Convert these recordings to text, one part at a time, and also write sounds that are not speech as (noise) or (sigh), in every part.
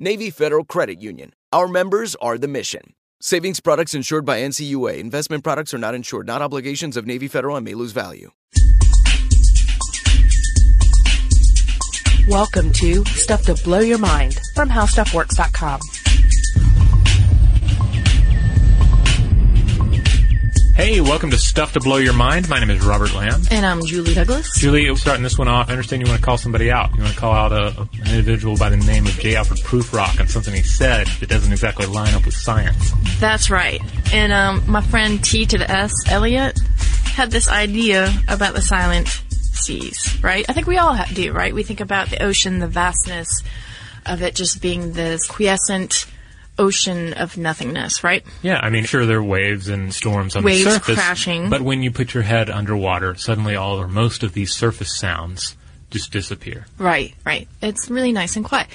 Navy Federal Credit Union. Our members are the mission. Savings products insured by NCUA. Investment products are not insured, not obligations of Navy Federal and may lose value. Welcome to Stuff to Blow Your Mind from HowStuffWorks.com. Hey, welcome to Stuff to Blow Your Mind. My name is Robert Lamb. And I'm Julie Douglas. Julie, starting this one off, I understand you want to call somebody out. You want to call out a, an individual by the name of J. Alfred Prufrock on something he said that doesn't exactly line up with science. That's right. And um, my friend T to the S, Eliot, had this idea about the silent seas, right? I think we all do, right? We think about the ocean, the vastness of it just being this quiescent ocean of nothingness, right? Yeah, I mean, sure, there are waves and storms on Waves the surface. crashing. But when you put your head underwater, suddenly all or most of these surface sounds just disappear. Right, right. It's really nice and quiet.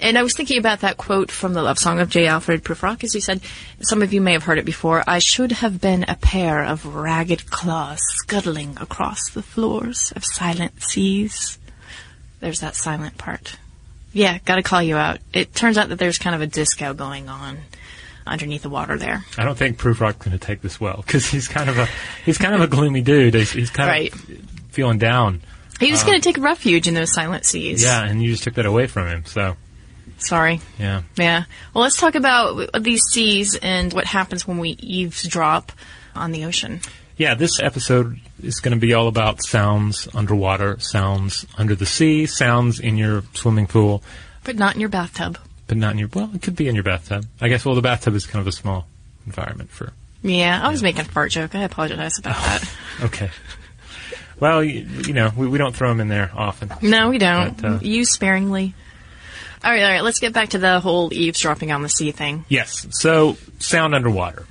And I was thinking about that quote from the love song of J. Alfred Prufrock, as he said, some of you may have heard it before, I should have been a pair of ragged claws scuttling across the floors of silent seas. There's that silent part. Yeah, gotta call you out. It turns out that there's kind of a disco going on underneath the water there. I don't think Prufrock's going to take this well because he's kind of a he's kind of a gloomy dude. He's, he's kind Right. of feeling down. He was uh, going to take refuge in those silent seas. Yeah, and you just took that away from him. So Sorry. yeah. Yeah. Well, let's talk about these seas and what happens when we eavesdrop on the ocean. Yeah, this episode is going to be all about sounds underwater, sounds under the sea, sounds in your swimming pool, But not in your bathtub. but not in your, well, it could be in your bathtub. I guess, well, the bathtub is kind of a small environment for, Yeah, I was making a fart joke. I apologize about that. (laughs) okay. Well, you, you know, we, we don't throw them in there often. No, we don't. But, uh, Use sparingly. All right, all right. Let's get back to the whole eavesdropping on the sea thing. Yes. So, sound underwater.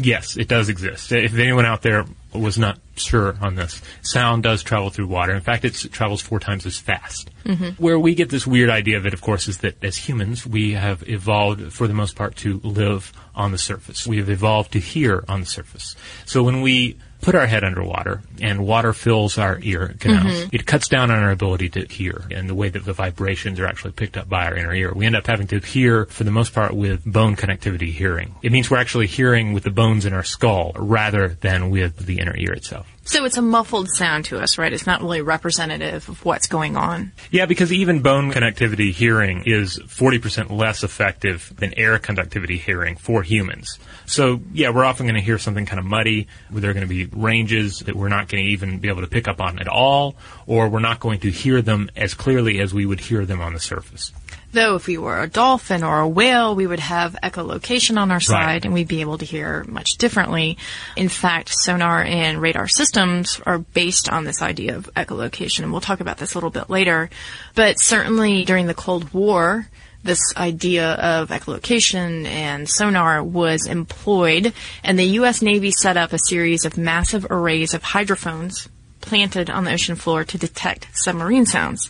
Yes, it does exist. If anyone out there was not sure on this, sound does travel through water. In fact, it's, it travels four times as fast. Mm-hmm. Where we get this weird idea of it, of course, is that as humans, we have evolved, for the most part, to live on the surface. We have evolved to hear on the surface. So when we put our head underwater and water fills our ear canals, mm-hmm. it cuts down on our ability to hear and the way that the vibrations are actually picked up by our inner ear. We end up having to hear, for the most part, with bone connectivity hearing. It means we're actually hearing with the bones in our skull rather than with the inner ear itself. So it's a muffled sound to us, right? It's not really representative of what's going on. Yeah, because even bone connectivity hearing is 40% less effective than air conductivity hearing for humans. So, yeah, we're often going to hear something kind of muddy, where there are going to be ranges that we're not going to even be able to pick up on at all, or we're not going to hear them as clearly as we would hear them on the surface. Though if we were a dolphin or a whale, we would have echolocation on our side Right. and we'd be able to hear much differently. In fact, sonar and radar systems are based on this idea of echolocation, and we'll talk about this a little bit later. But certainly during the Cold War, this idea of echolocation and sonar was employed, and the U.S. Navy set up a series of massive arrays of hydrophones planted on the ocean floor to detect submarine sounds.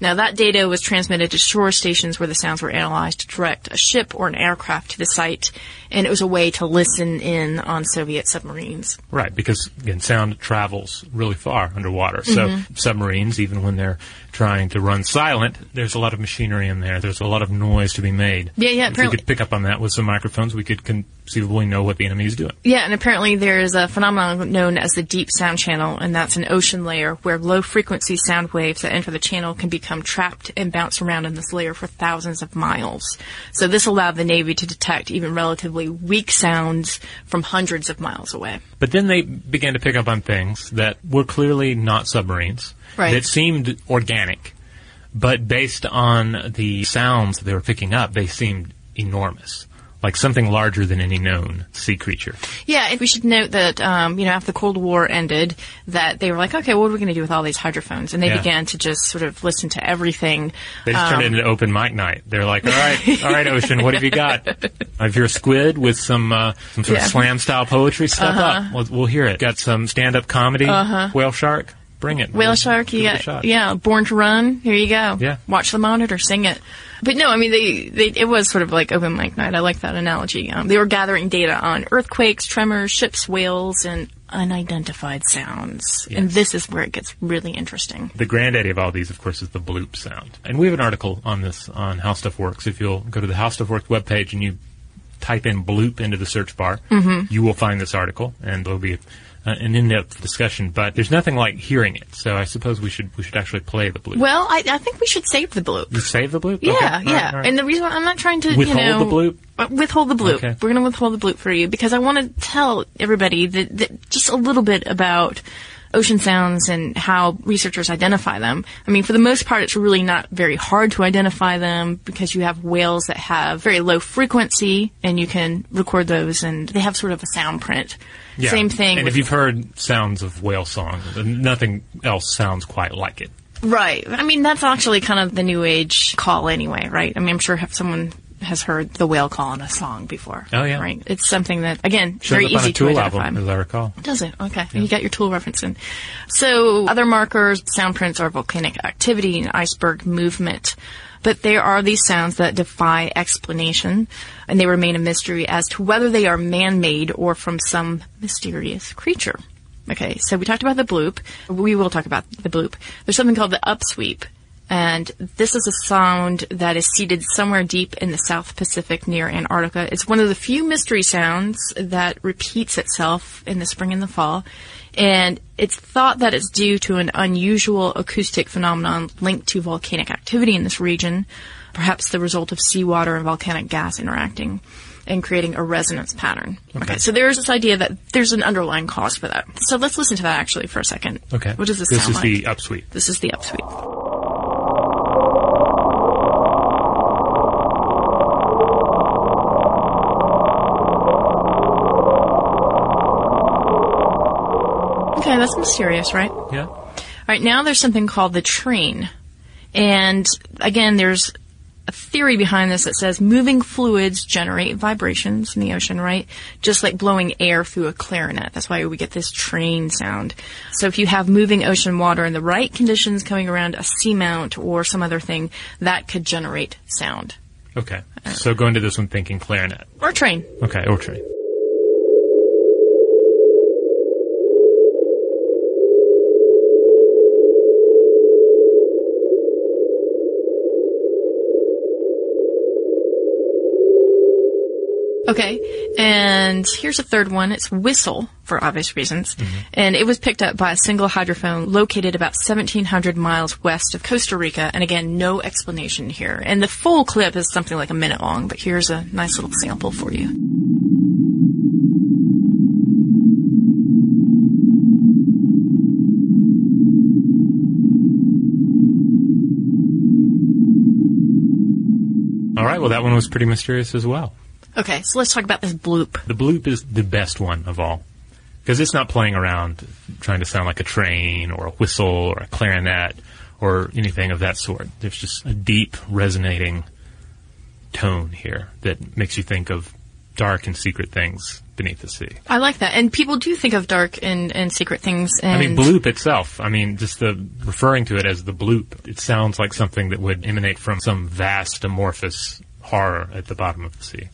Now that data was transmitted to shore stations where the sounds were analyzed to direct a ship or an aircraft to the site, and it was a way to listen in on Soviet submarines. Right, because again, sound travels really far underwater. So Mm-hmm. submarines, even when they're trying to run silent, there's a lot of machinery in there. There's a lot of noise to be made. Yeah, yeah, If we could pick up on that with some microphones, we could conceivably know what the enemy is doing. Yeah, and apparently there is a phenomenon known as the deep sound channel, and that's an ocean layer where low frequency sound waves that enter the channel can become trapped and bounce around in this layer for thousands of miles. So this allowed the Navy to detect even relatively weak sounds from hundreds of miles away. But then they began to pick up on things that were clearly not submarines. Right. That seemed organic. But based on the sounds that they were picking up, they seemed enormous. Like something larger than any known sea creature. Yeah, and we should note that, um, you know, after the Cold War ended, that they were like, okay, what are we going to do with all these hydrophones? And they Yeah. began to just sort of listen to everything. They just Um, turned it into open mic night. They're like, all right, all right, Ocean, what have you got? (laughs) If you're a squid with some uh, some sort Yeah. of slam style poetry, step up. We'll, we'll hear it. Got some stand up comedy. uh-huh. Whale shark, bring it. Whale Shark, you got, yeah, Born to Run, here you go. Yeah. Watch the monitor, sing it. But no, I mean, they, they, it was sort of like open mic night. I like that analogy. Um, they were gathering data on earthquakes, tremors, ships, whales, and unidentified sounds. And this is where it gets really interesting. The granddaddy of all these, of course, is the bloop sound. And we have an article on this on How Stuff Works. If you'll go to the How Stuff Works webpage and you type in bloop into the search bar, Mm-hmm. you will find this article, and there'll be an in-depth discussion. But there's nothing like hearing it, so I suppose we should we should actually play the bloop. Well, I, I think we should save the bloop. you save the bloop? Yeah, Okay. All right, yeah. all right. And the reason I'm not trying to Withhold you know, the bloop? uh, Withhold the bloop. Okay. We're going to withhold the bloop for you because I want to tell everybody that, that just a little bit about ocean sounds and how researchers identify them. I mean, for the most part, it's really not very hard to identify them because you have whales that have very low frequency and you can record those and they have sort of a sound print. Yeah. Same thing. And if you've heard sounds of whale song, nothing else sounds quite like it. Right. I mean, that's actually kind of the new age call anyway, right? I mean, I'm sure have someone has heard the whale call in a song before. Oh, yeah. Right. It's something that, again, Shows very up on easy a Tool to identify. album, as I recall. Does it? Okay. You got your tool reference in. So other markers, sound prints are volcanic activity and iceberg movement. But there are these sounds that defy explanation, and they remain a mystery as to whether they are man-made or from some mysterious creature. Okay, so we talked about the bloop. We will talk about the bloop. There's something called the upsweep, and this is a sound that is seated somewhere deep in the South Pacific near Antarctica. It's one of the few mystery sounds that repeats itself in the spring and the fall. And it's thought that it's due to an unusual acoustic phenomenon linked to volcanic activity in this region, perhaps the result of seawater and volcanic gas interacting and creating a resonance pattern. Okay. so there's this idea that there's an underlying cause for that. So let's listen to that actually for a second. Okay. What does this, This sound is like? the upsweep. This is the upsweep. Okay, that's mysterious, right? Yeah. All right, now there's something called the train. And again, there's a theory behind this that says moving fluids generate vibrations in the ocean, right? Just like blowing air through a clarinet. That's why we get this train sound. So if you have moving ocean water in the right conditions coming around a seamount or some other thing, that could generate sound. Okay. So go into this one thinking clarinet. Or train. Okay, or train. Okay. And here's a third one. It's whistle for obvious reasons. Mm-hmm. And it was picked up by a single hydrophone located about 1700 miles west of Costa Rica. And again, no explanation here. And the full clip is something like a minute long, but here's a nice little sample for you. All right, well, that one was pretty mysterious as well. Okay, so let's talk about this bloop. The bloop is the best one of all because it's not playing around trying to sound like a train or a whistle or a clarinet or anything of that sort. There's just a deep, resonating tone here that makes you think of dark and secret things beneath the sea. I like that. And people do think of dark and, and secret things. And I mean, bloop itself. I mean, just the referring to it as the bloop. It sounds like something that would emanate from some vast, amorphous horror at the bottom of the sea.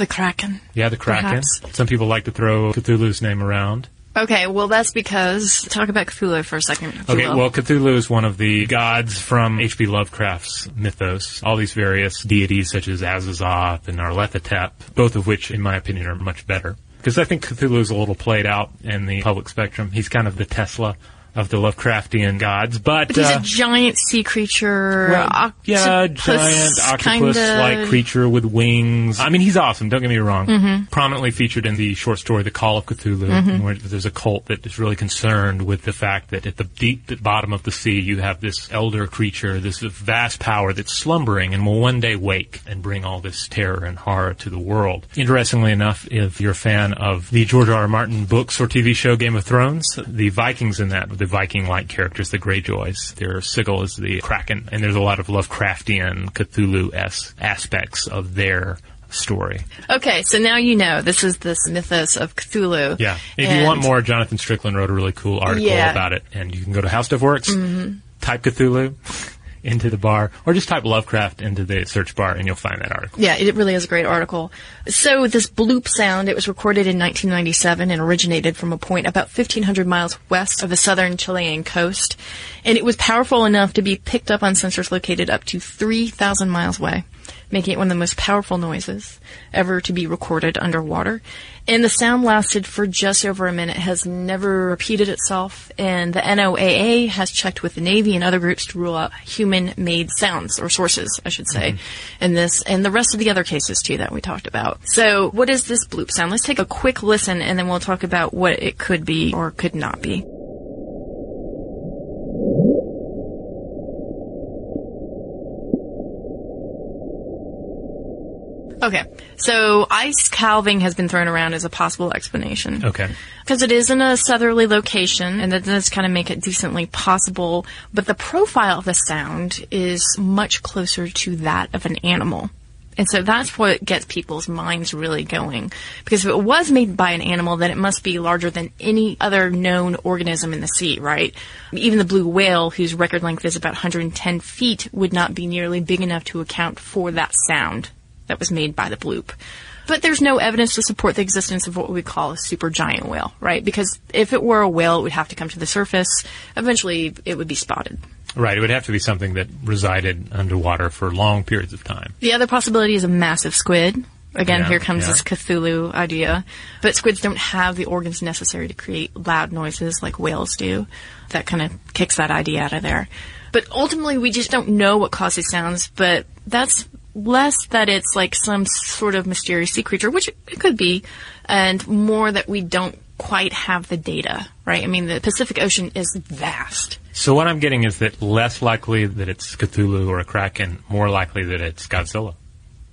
The Kraken. Yeah, the Kraken. Perhaps. Some people like to throw Cthulhu's name around. Okay, well, that's because. Talk about Cthulhu for a second. Okay, well, Cthulhu is one of the gods from H.P. Lovecraft's mythos. All these various deities such as Azathoth and Arlethatep, both of which, in my opinion, are much better. Because I think Cthulhu is a little played out in the public spectrum. He's kind of the Tesla of the Lovecraftian gods, but, But he's uh, a giant sea creature. well, yeah, giant octopus-like creature with wings. I mean, he's awesome. Don't get me wrong. Mm-hmm. Prominently featured in the short story "The Call of Cthulhu," where there's a cult that is really concerned with the fact that at the deep bottom of the sea, you have this elder creature, this vast power that's slumbering and will one day wake and bring all this terror and horror to the world. Interestingly enough, if you're a fan of the George R. R. Martin books or TV show Game of Thrones, the Vikings in that, the Viking-like characters, the Greyjoys, their sigil is the Kraken, and there's a lot of Lovecraftian, Cthulhu-esque aspects of their story. Okay, so now you know this is this mythos of Cthulhu. Yeah. If you want more, Jonathan Strickland wrote a really cool article Yeah. Mm-hmm. about it, and you can go to How Stuff Works, type Cthulhu into the bar, or just type Lovecraft into the search bar, and you'll find that article. Yeah, it really is a great article. So this bloop sound, it was recorded in 1997 and originated from a point about 1,500 miles west of the southern Chilean coast. And it was powerful enough to be picked up on sensors located up to 3,000 miles away, making it one of the most powerful noises ever to be recorded underwater. And the sound lasted for just over a minute, has never repeated itself, and the NOAA has checked with the Navy and other groups to rule out human-made sounds, or sources, I should say, mm-hmm. in this, and the rest of the other cases too that we talked about. So, what is this bloop sound? Let's take a quick listen, and then we'll talk about what it could be or could not be. Okay, so ice calving has been thrown around as a possible explanation. Okay. Because it is in a southerly location, and that does kind of make it decently possible. But the profile of the sound is much closer to that of an animal. And so that's what gets people's minds really going. Because if it was made by an animal, then it must be larger than any other known organism in the sea, right? Even the blue whale, whose record length is about 110 feet, would not be nearly big enough to account for that sound that was made by the bloop. But there's no evidence to support the existence of what we call a supergiant whale, right? Because if it were a whale, it would have to come to the surface. Eventually, it would be spotted. Right. It would have to be something that resided underwater for long periods of time. The other possibility is a massive squid. Again, Yeah, here comes yeah. this Cthulhu idea. But squids don't have the organs necessary to create loud noises like whales do. That kind of kicks that idea out of there. But ultimately, we just don't know what causes sounds, but that's less that it's like some sort of mysterious sea creature, which it could be, and more that we don't quite have the data, right? I mean, the Pacific Ocean is vast. So what I'm getting is that less likely that it's Cthulhu or a Kraken, more likely that it's Godzilla.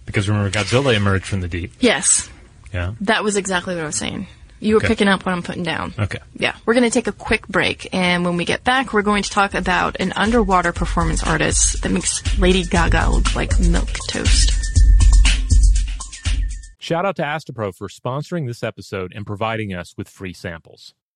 Because remember, Godzilla emerged from the deep. Yes, Yeah. that was exactly what I was saying. You were Okay. picking up what I'm putting down. Okay. Yeah, we're going to take a quick break, and when we get back, we're going to talk about an underwater performance artist that makes Lady Gaga look like milk toast. Shout out to Astepro for sponsoring this episode and providing us with free samples.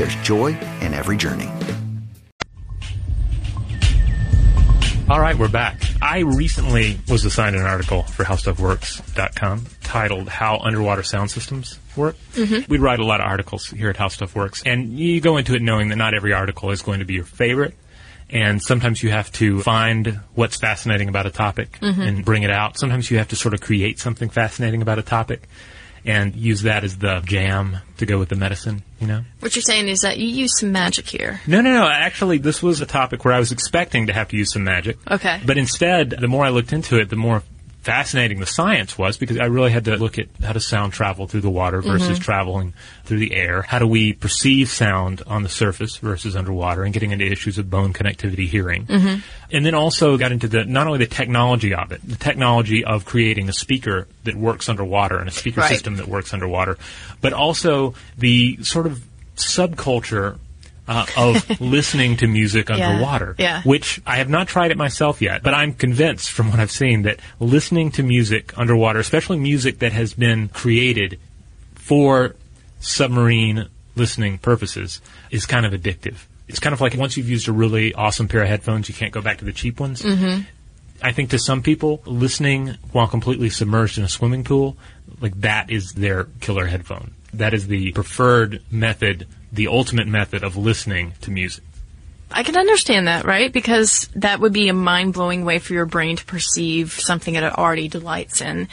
there's joy in every journey. All right, we're back. I recently was assigned an article for HowStuffWorks.com titled How Underwater Sound Systems Work. Mm-hmm. We write a lot of articles here at How Stuff Works, and you go into it knowing that not every article is going to be your favorite. And sometimes you have to find what's fascinating about a topic and bring it out. Sometimes you have to sort of create something fascinating about a topic and use that as the jam to go with the medicine, you know? What you're saying is that you use some magic here. No, no, no. Actually, this was a topic where I was expecting to have to use some magic. Okay. But instead, the more I looked into it, the more fascinating the science was because I really had to look at how does sound travel through the water versus mm-hmm. traveling through the air. How do we perceive sound on the surface versus underwater and getting into issues of bone connectivity hearing. Mm-hmm. And then also got into the not only the technology of it, the technology of creating a speaker that works underwater and a speaker Right. system that works underwater, but also the sort of subculture uh, of (laughs) listening to music Yeah, underwater, yeah. which I have not tried it myself yet, but I'm convinced from what I've seen that listening to music underwater, especially music that has been created for submarine listening purposes, is kind of addictive. It's kind of like once you've used a really awesome pair of headphones, you can't go back to the cheap ones. Mm-hmm. I think to some people, listening while completely submerged in a swimming pool, like that is their killer headphone. That is the preferred method, the ultimate method of listening to music. I can understand that, right? Because that would be a mind blowing way for your brain to perceive something that it already delights in.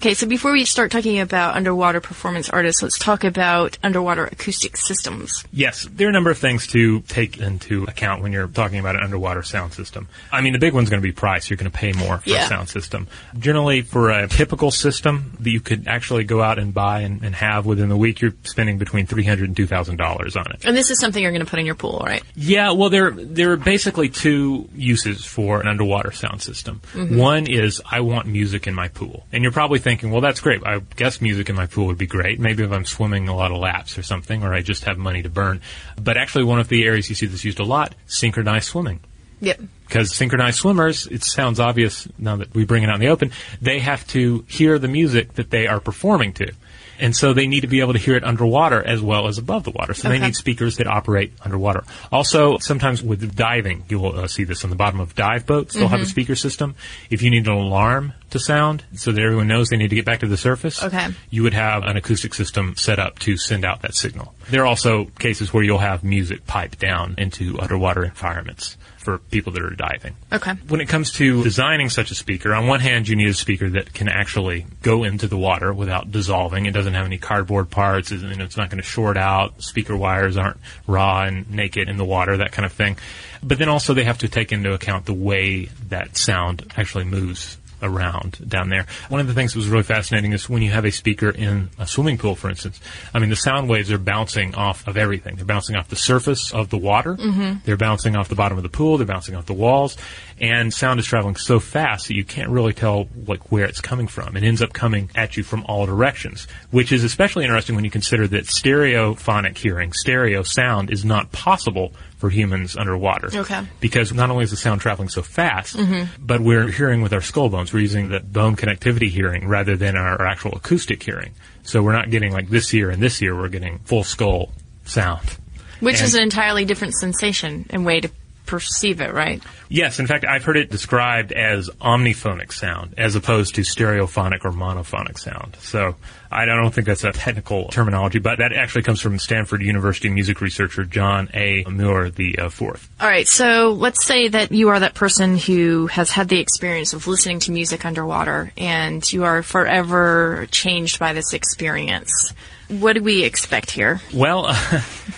Okay, so before we start talking about underwater performance artists, let's talk about underwater acoustic systems. Yes, there are a number of things to take into account when you're talking about an underwater sound system. I mean, the big one's going to be price. You're going to pay more for Yeah. a sound system. Generally, for a typical system that you could actually go out and buy and, and have within the week, you're spending between $300 and $2,000 on it. And this is something you're going to put in your pool, right? Yeah, well, there there are basically two uses for an underwater sound system. Mm-hmm. One is I want music in my pool, and you're probably thinking, well, that's great. I guess music in my pool would be great. Maybe if I'm swimming a lot of laps or something, or I just have money to burn. But actually, one of the areas you see this used a lot: synchronized swimming Yep. because synchronized swimmers, it sounds obvious now that we bring it out in the open, they have to hear the music that they are performing to. And so they need to be able to hear it underwater as well as above the water. So they need speakers that operate underwater. Also, sometimes with diving, you will uh, see this on the bottom of dive boats. They'll have a speaker system. If you need an alarm to sound so that everyone knows they need to get back to the surface, Okay. you would have an acoustic system set up to send out that signal. There are also cases where you'll have music piped down into underwater environments for people that are diving. Okay. When it comes to designing such a speaker, on one hand, you need a speaker that can actually go into the water without dissolving. It doesn't have any cardboard parts. Know, it's not going to short out. Speaker wires aren't raw and naked in the water, that kind of thing. But then also they have to take into account the way that sound actually moves around down there. One of the things that was really fascinating is when you have a speaker in a swimming pool, for instance. I mean, the sound waves are bouncing off of everything. They're bouncing off the surface of the water. Mm-hmm. They're bouncing off the bottom of the pool. They're bouncing off the walls. And sound is traveling so fast that you can't really tell like where it's coming from. It ends up coming at you from all directions, which is especially interesting when you consider that stereophonic hearing, stereo sound, is not possible for humans underwater Okay. because not only is the sound traveling so fast, mm-hmm. but we're hearing with our skull bones. We're using the bone connectivity hearing rather than our, our actual acoustic hearing. So we're not getting like this ear and this ear. We're getting full skull sound. Which And- is an entirely different sensation and way to perceive it, right? Yes, in fact, I've heard it described as omniphonic sound as opposed to stereophonic or monophonic sound. So I don't think that's a technical terminology, but that actually comes from Stanford University music researcher John A. Muir the uh, fourth. All right, so let's say that you are that person who has had the experience of listening to music underwater and you are forever changed by this experience. What do we expect here? Well, (laughs)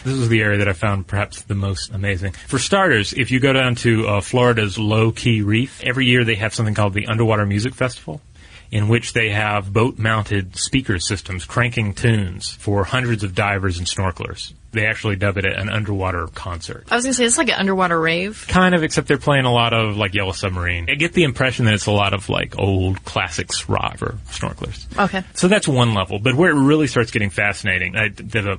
this is the area that I found perhaps the most amazing. For starters, if you go down to uh, Florida's Looe Key Reef, every year they have something called the Underwater Music Festival, in which they have boat mounted speaker systems cranking tunes for hundreds of divers and snorkelers. They actually dub it an underwater concert. I was going to say, it's like an underwater rave. Kind of, except they're playing a lot of like Yellow Submarine. I get the impression that it's a lot of like old classics rock for snorkelers. Okay. So that's one level. But where it really starts getting fascinating, I did a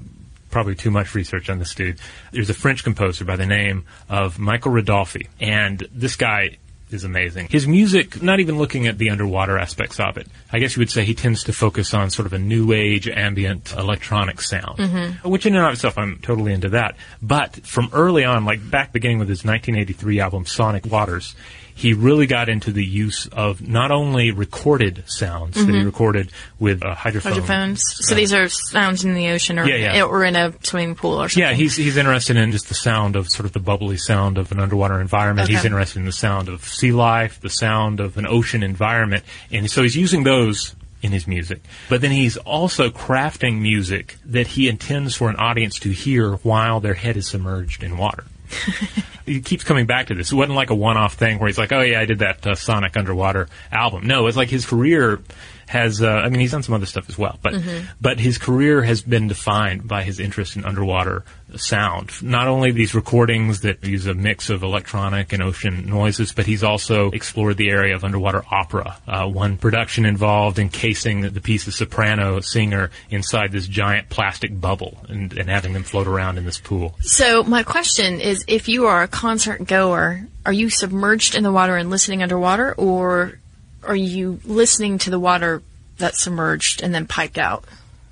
probably too much research on this dude. There's a French composer by the name of Michael Redolfi, and this guy is amazing. His music, not even looking at the underwater aspects of it, I guess you would say he tends to focus on sort of a new age ambient electronic sound, mm-hmm. which in and of itself I'm totally into that. But from early on, like back beginning with his 1983 album Sonic Waters, he really got into the use of not only recorded sounds that he mm-hmm. recorded with uh, a hydrophone. Hydrophones. So these are sounds in the ocean or, Yeah, yeah. or in a swimming pool or something. Yeah, he's he's interested in just the sound of sort of the bubbly sound of an underwater environment. He's interested in the sound of sea life, the sound of an ocean environment, and so he's using those in his music. But then he's also crafting music that he intends for an audience to hear while their head is submerged in water. (laughs) he keeps coming back to this. It wasn't like a one-off thing where he's like, "Oh yeah, I did that uh, Sonic Underwater album." No, it's like his career has. Uh, I mean, he's done some other stuff as well, but but his career has been defined by his interest in underwater sound. Not only these recordings that use a mix of electronic and ocean noises, but he's also explored the area of underwater opera. Uh, one production involved encasing the, the piece of soprano singer inside this giant plastic bubble and, and having them float around in this pool. So my question is, if you are a concert goer, are you submerged in the water and listening underwater, or are you listening to the water that's submerged and then piped out?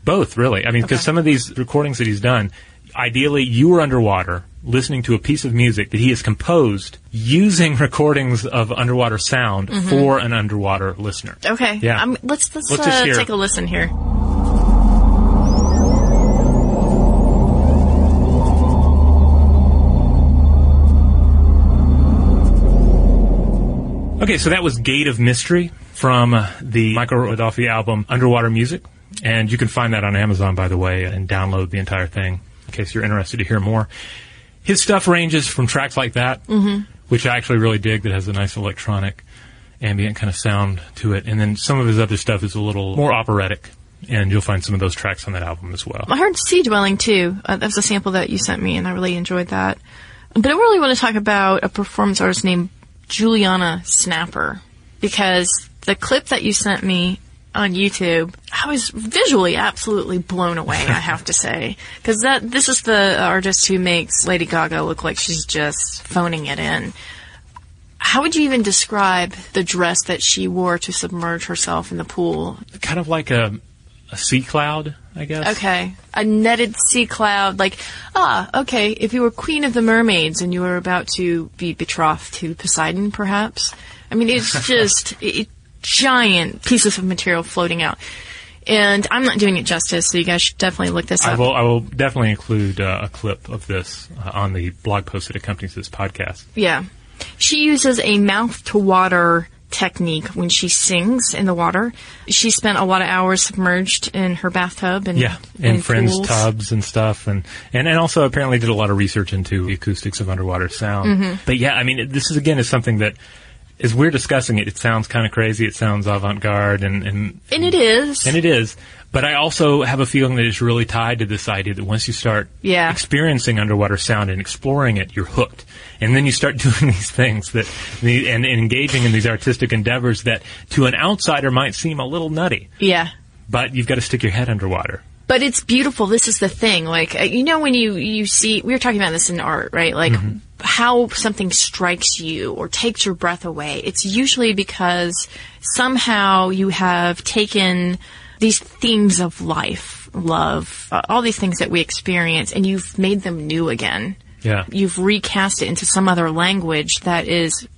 Both, really. I mean, because Okay. some of these recordings that he's done, ideally, you are underwater listening to a piece of music that he has composed using (laughs) recordings of underwater sound for an underwater listener. Okay. Yeah. Um, let's let's, Let's uh, take a listen here. Okay, so that was Gate of Mystery from uh, the Michael Redolfi album Underwater Music. And you can find that on Amazon, by the way, and download the entire thing in case you're interested to hear more. His stuff ranges from tracks like that, which I actually really dig, that has a nice electronic ambient kind of sound to it. And then some of his other stuff is a little more operatic. And you'll find some of those tracks on that album as well. I heard Sea Dwelling too. Uh, that was a sample that you sent me, and I really enjoyed that. But I really want to talk about a performance artist named Juliana Snapper because the clip that you sent me on YouTube, I was visually absolutely blown away. I have to say, (laughs) because that this is the artist who makes Lady Gaga look like she's just phoning it in. How would you even describe the dress that she wore to submerge herself in the pool? Kind of like a, a sea cloud, I guess. Okay. A netted sea cloud, like, ah, okay, if you were Queen of the Mermaids and you were about to be betrothed to Poseidon, perhaps. I mean, it's (laughs) just it, giant pieces of material floating out. And I'm not doing it justice, so you guys should definitely look this I up. will, I will definitely include uh, a clip of this uh, on the blog post that accompanies this podcast. Yeah. She uses a mouth to water technique when she sings in the water. She spent a lot of hours submerged in her bathtub and Yeah, in in friends' pools. tubs and stuff, and, and and also apparently did a lot of research into the acoustics of underwater sound. Mm-hmm. But yeah, I mean, this is again is something that, as we're discussing it, it sounds kind of crazy. It sounds avant-garde, and and And it is. and it is. But I also have a feeling that it's really tied to this idea that once you start Yeah. experiencing underwater sound and exploring it, you're hooked. And then you start (laughs) doing these things that, and, and engaging in these artistic endeavors that to an outsider might seem a little nutty. yeah. But you've got to stick your head underwater. But it's beautiful. This is the thing. Like, uh, you know, when you, you see, we were talking about this in art, right? Like, how something strikes you or takes your breath away. It's usually because somehow you have taken these themes of life, love, uh, all these things that we experience, and you've made them new again. Yeah. You've recast it into some other language that is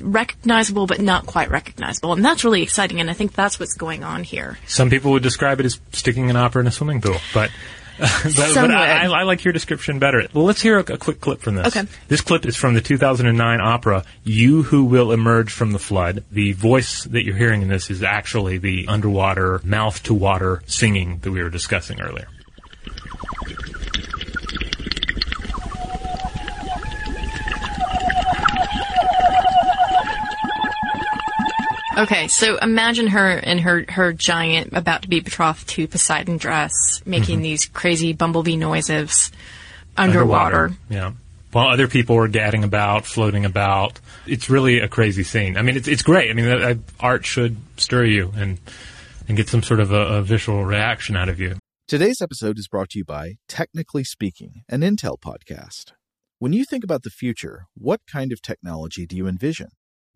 recognizable but not quite recognizable. And that's really exciting, and I think that's what's going on here. Some people would describe it as sticking an opera in a swimming pool, but. (laughs) but, but I. I like your description better. Well, let's hear a, a quick clip from this. Okay. This clip is from the 2009 opera "You Who Will Emerge from the Flood." The voice that you're hearing in this is actually the underwater, mouth-to-water singing that we were discussing earlier. Okay, so imagine her in her, her giant, about to be betrothed to Poseidon dress, making Mm-hmm. these crazy bumblebee noises underwater. Yeah. While other people are gadding about, floating about. It's really a crazy scene. I mean, it's, it's great. I mean, uh, uh, art should stir you and, and get some sort of a, a visual reaction out of you. Today's episode is brought to you by Technically Speaking, an Intel podcast. When you think about the future, what kind of technology do you envision?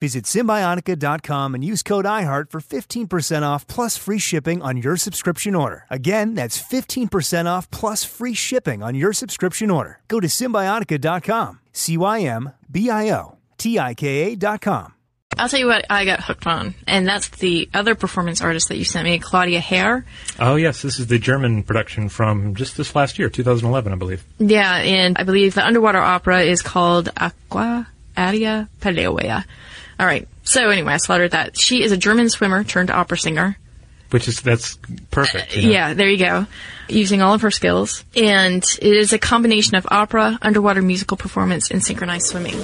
Visit Cymbiotika.com and use code IHEART for 15% off plus free shipping on your subscription order. Again, that's 15% off plus free shipping on your subscription order. Go to Cymbiotika.com. C Y M B I O T I K A.com. I'll tell you what I got hooked on, and that's the other performance artist that you sent me, Claudia Herr. Oh, yes, this is the German production from just this last year, 2011, I believe. Yeah, and I believe the underwater opera is called Aqua Aria Paleoea. All right. So anyway, I slaughtered that. She is a German swimmer turned opera singer. Which is, that's perfect. you know? Yeah, there you go. Using all of her skills. And it is a combination of opera, underwater musical performance, and synchronized swimming.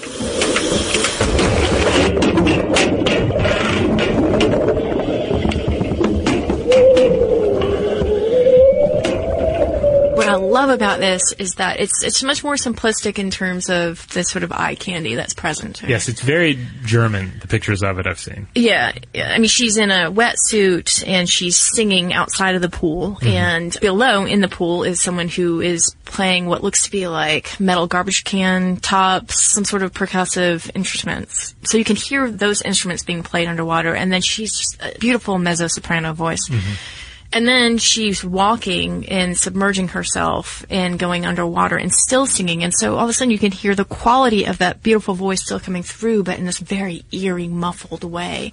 Love about this is that it's it's much more simplistic in terms of the sort of eye candy that's present. Yes, it's very German, the pictures of it I've seen. Yeah, I mean, she's in a wetsuit and she's singing outside of the pool, mm-hmm. and below in the pool is someone who is playing what looks to be like metal garbage can tops, some sort of percussive instruments. So you can hear those instruments being played underwater, and then she's just a beautiful mezzo soprano voice. Mm-hmm. And then she's walking and submerging herself and going underwater and still singing. And so all of a sudden you can hear the quality of that beautiful voice still coming through, but in this very eerie, muffled way.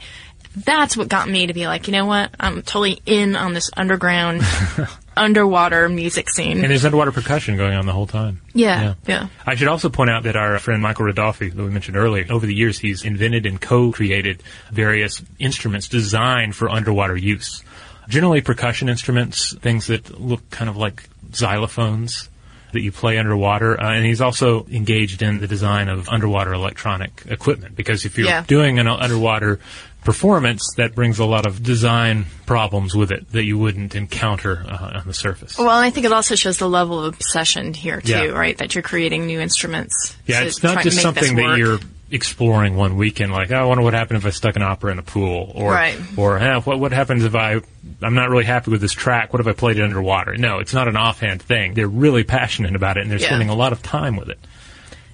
That's what got me to be like, you know what? I'm totally in on this underground, (laughs) underwater music scene. And there's underwater percussion going on the whole time. yeah, yeah. I should also point out that our friend Michael Redolfi, that we mentioned earlier, over the years he's invented and co-created various instruments designed for underwater use. Generally percussion instruments, things that look kind of like xylophones that you play underwater. Uh, and he's also engaged in the design of underwater electronic equipment because if you're Yeah. doing an underwater performance, that brings a lot of design problems with it that you wouldn't encounter uh, on the surface. Well, and I think it also shows the level of obsession here too, Yeah. right? That you're creating new instruments. Yeah, it's not just something that you're exploring one weekend. Like, oh, I wonder what happened if I stuck an opera in a pool, or Right. or eh, what what happens if I I'm not really happy with this track. What if I played it underwater? No, it's not an offhand thing. They're really passionate about it, and they're Yeah. spending a lot of time with it.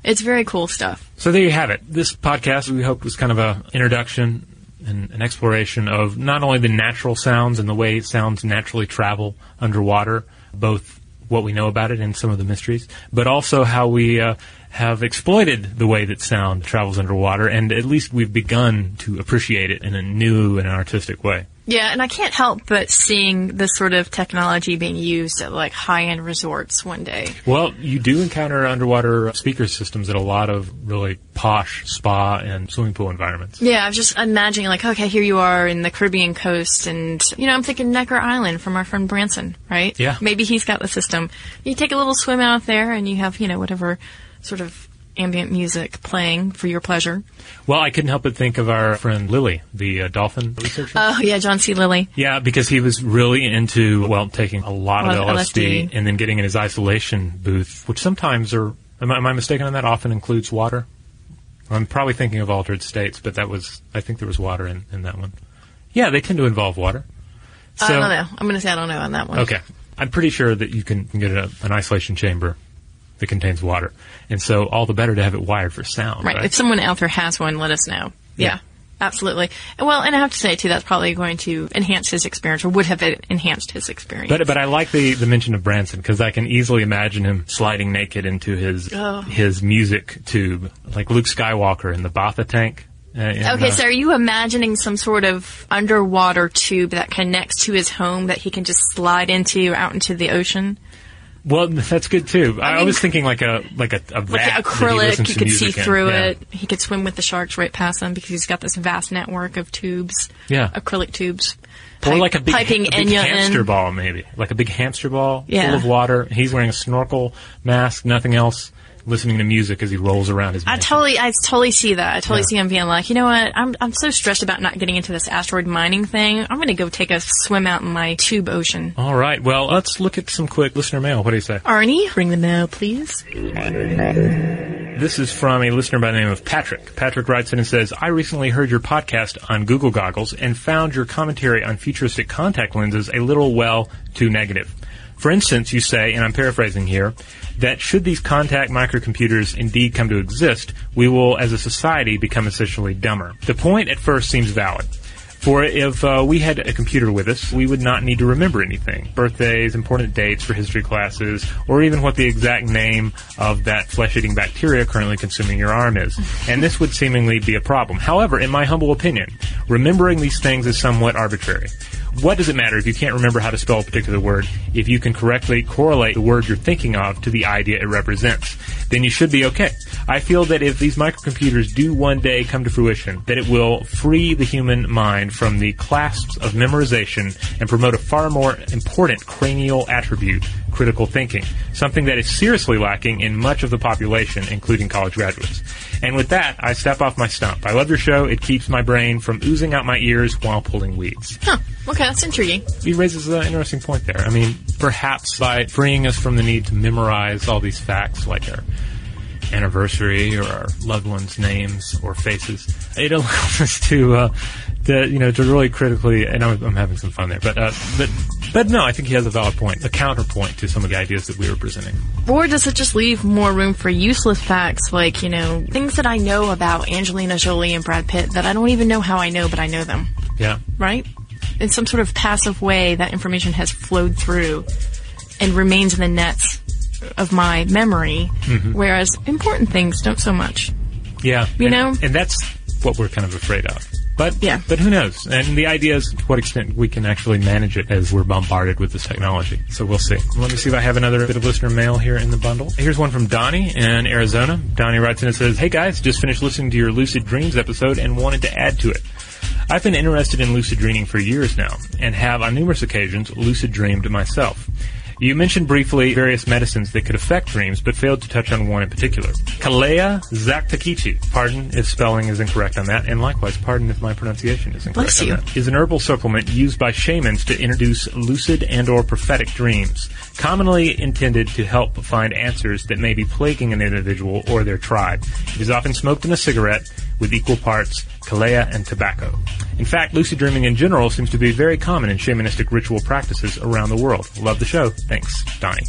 It's very cool stuff. So there you have it. This podcast we hoped was kind of a introduction and an exploration of not only the natural sounds and the way sounds naturally travel underwater, both what we know about it and some of the mysteries, but also how we uh, have exploited the way that sound travels underwater, and at least we've begun to appreciate it in a new and artistic way. Yeah, and I can't help but seeing this sort of technology being used at like high-end resorts one day. Well, you do encounter underwater speaker systems at a lot of really posh spa and swimming pool environments. Yeah, I was just imagining like, okay, here you are in the Caribbean coast, and you know, I'm thinking Necker Island from our friend Branson, right? Yeah. Maybe he's got the system. You take a little swim out there, and you have you know whatever sort of ambient music playing for your pleasure. Well, I couldn't help but think of our friend Lilly, the uh, dolphin researcher. Oh yeah, John C. Lilly. Yeah, because he was really into, well, taking a lot of A lot of LSD, LSD. and then getting in his isolation booth, which sometimes are, am I, am I mistaken on that, often includes water? I'm probably thinking of altered states, but that was, I think there was water in, in that one. Yeah, they tend to involve water. I don't know. I'm going to say I don't know on that one. Okay. I'm pretty sure that you can get a, an isolation chamber that contains water. And so all the better to have it wired for sound, Right. right? If someone out there has one, let us know. Yeah. Absolutely. Well, and I have to say too, that's probably going to enhance his experience, or would have enhanced his experience. But but I like the, the mention of Branson because I can easily imagine him sliding naked into his Oh. his music tube, like Luke Skywalker in the bacta tank. Uh, Okay, uh, so are you imagining some sort of underwater tube that connects to his home that he can just slide into out into the ocean? Well, that's good too. I, mean- was thinking like a like a, a Like he acrylic, you could see through Yeah. it. He could swim with the sharks right past them because he's got this vast network of tubes. Yeah. Acrylic tubes. Or Pipe- like a big, piping a big hamster in. ball, maybe. Like a big hamster ball Yeah. full of water. He's wearing a snorkel mask, nothing else, listening to music as he rolls around his I totally, I totally see that. I totally Yeah. see him being like, you know what? I'm, I'm so stressed about not getting into this asteroid mining thing. I'm going to go take a swim out in my tube ocean. All right. Well, let's look at some quick listener mail. What do you say? Arnie, bring the mail, please. This is from a listener by the name of Patrick. Patrick writes in and says, I recently heard your podcast on Google Goggles and found your commentary on futuristic contact lenses a little, well, too negative. For instance, you say, and I'm paraphrasing here, that should these contact microcomputers indeed come to exist, we will, as a society, become essentially dumber. The point at first seems valid. For if uh, we had a computer with us, we would not need to remember anything. Birthdays, important dates for history classes, or even what the exact name of that flesh-eating bacteria currently consuming your arm is. (laughs) And this would seemingly be a problem. However, in my humble opinion, remembering these things is somewhat arbitrary. What does it matter if you can't remember how to spell a particular word if you can correctly correlate the word you're thinking of to the idea it represents? Then you should be okay. I feel that if these microcomputers do one day come to fruition, that it will free the human mind from the clasps of memorization and promote a far more important cranial attribute, critical thinking, something that is seriously lacking in much of the population, including college graduates. And with that, I step off my stump. I love your show. It keeps my brain from oozing out my ears while pulling weeds. Huh. Okay, that's intriguing. He raises an interesting point there. I mean, perhaps by freeing us from the need to memorize all these facts, like our anniversary or our loved ones' names or faces, it allows us to, uh, to you know, to really critically. And I'm, I'm having some fun there, but uh, but but no, I think he has a valid point, a counterpoint to some of the ideas that we were presenting. Or does it just leave more room for useless facts, like, you know, things that I know about Angelina Jolie and Brad Pitt that I don't even know how I know, but I know them, Yeah. right? In some sort of passive way, that information has flowed through and remains in the nets of my memory, Mhm. whereas important things don't so much. Yeah, You and, know? and that's what we're kind of afraid of. But yeah, but who knows? And the idea is to what extent we can actually manage it as we're bombarded with this technology. So we'll see. Let me see if I have another bit of listener mail here in the bundle. Here's one from Donnie in Arizona. Donnie writes in and says, "Hey guys, just finished listening to your lucid dreams episode and wanted to add to it." I've been interested in lucid dreaming for years now, and have on numerous occasions lucid dreamed myself. You mentioned briefly various medicines that could affect dreams, but failed to touch on one in particular. Calea Zacatechichi, pardon if spelling is incorrect on that, and likewise, pardon if my pronunciation is incorrect Bless on you. that, is an herbal supplement used by shamans to introduce lucid and or prophetic dreams, commonly intended to help find answers that may be plaguing an individual or their tribe. It is often smoked in a cigarette with equal parts calea and tobacco. In fact, lucid dreaming in general seems to be very common in shamanistic ritual practices around the world. Love the show. Thanks, Donnie.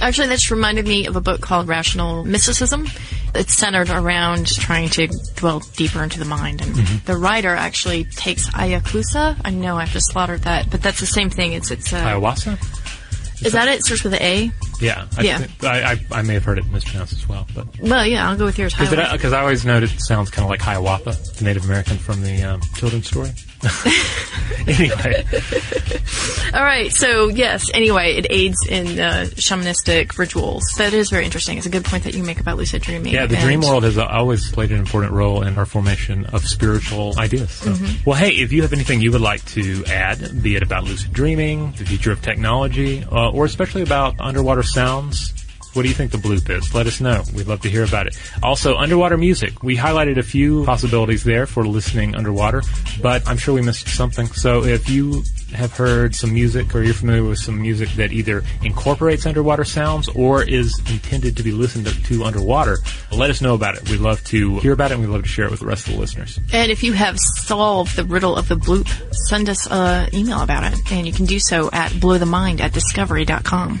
Actually, that just reminded me of a book called Rational Mysticism. It's centered around trying to dwell deeper into the mind. And Mhm. the writer actually takes Ayakusa. I know I've just slaughtered that, but that's the same thing. It's, it's, uh, Ayahuasca? Is that it? It starts with an A? Yeah. I, Yeah. I, I, I may have heard it mispronounced as well, but. Well, yeah, I'll go with yours. Because I always noted it sounds kind of like Hiawatha, the Native American from the um, children's story. (laughs) anyway, All right, so yes, anyway, it aids in uh, shamanistic rituals. That is very interesting. It's a good point that you make about lucid dreaming. yeah, the And- dream world has always played an important role in our formation of spiritual ideas. So. Mhm. Well, hey, if you have anything you would like to add, be it about lucid dreaming, the future of technology, uh, or especially about underwater sounds, what do you think the bloop is? Let us know. We'd love to hear about it. Also, underwater music. We highlighted a few possibilities there for listening underwater, but I'm sure we missed something. So if you have heard some music or you're familiar with some music that either incorporates underwater sounds or is intended to be listened to, underwater, let us know about it. We'd love to hear about it and we'd love to share it with the rest of the listeners. And if you have solved the riddle of the bloop, send us an email about it. And you can do so at blowthemind at discovery.com.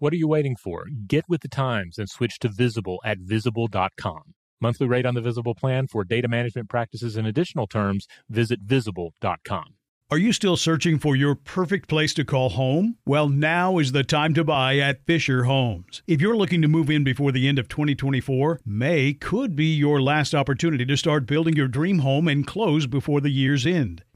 What are you waiting for? Get with the times and switch to Visible at visible.com. Monthly rate on the Visible plan for data management practices and additional terms, visit visible.com. Are you still searching for your perfect place to call home? Well, now is the time to buy at Fisher Homes. If you're looking to move in before the end of 2024, May could be your last opportunity to start building your dream home and close before the year's end.